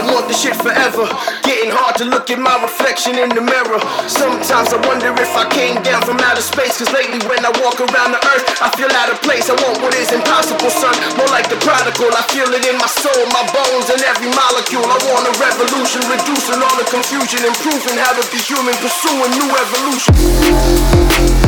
want the shit forever. Getting hard to look at my reflection in the mirror. Sometimes I wonder if I came down from outer space. Cause lately when I walk around the earth, I feel out of place. I want what is impossible, son. More like the prodigal. I feel it in my soul, my bones, and every molecule. I want a revolution, reducing all the confusion, improving how to be human, pursuing new evolution.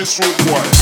just rude.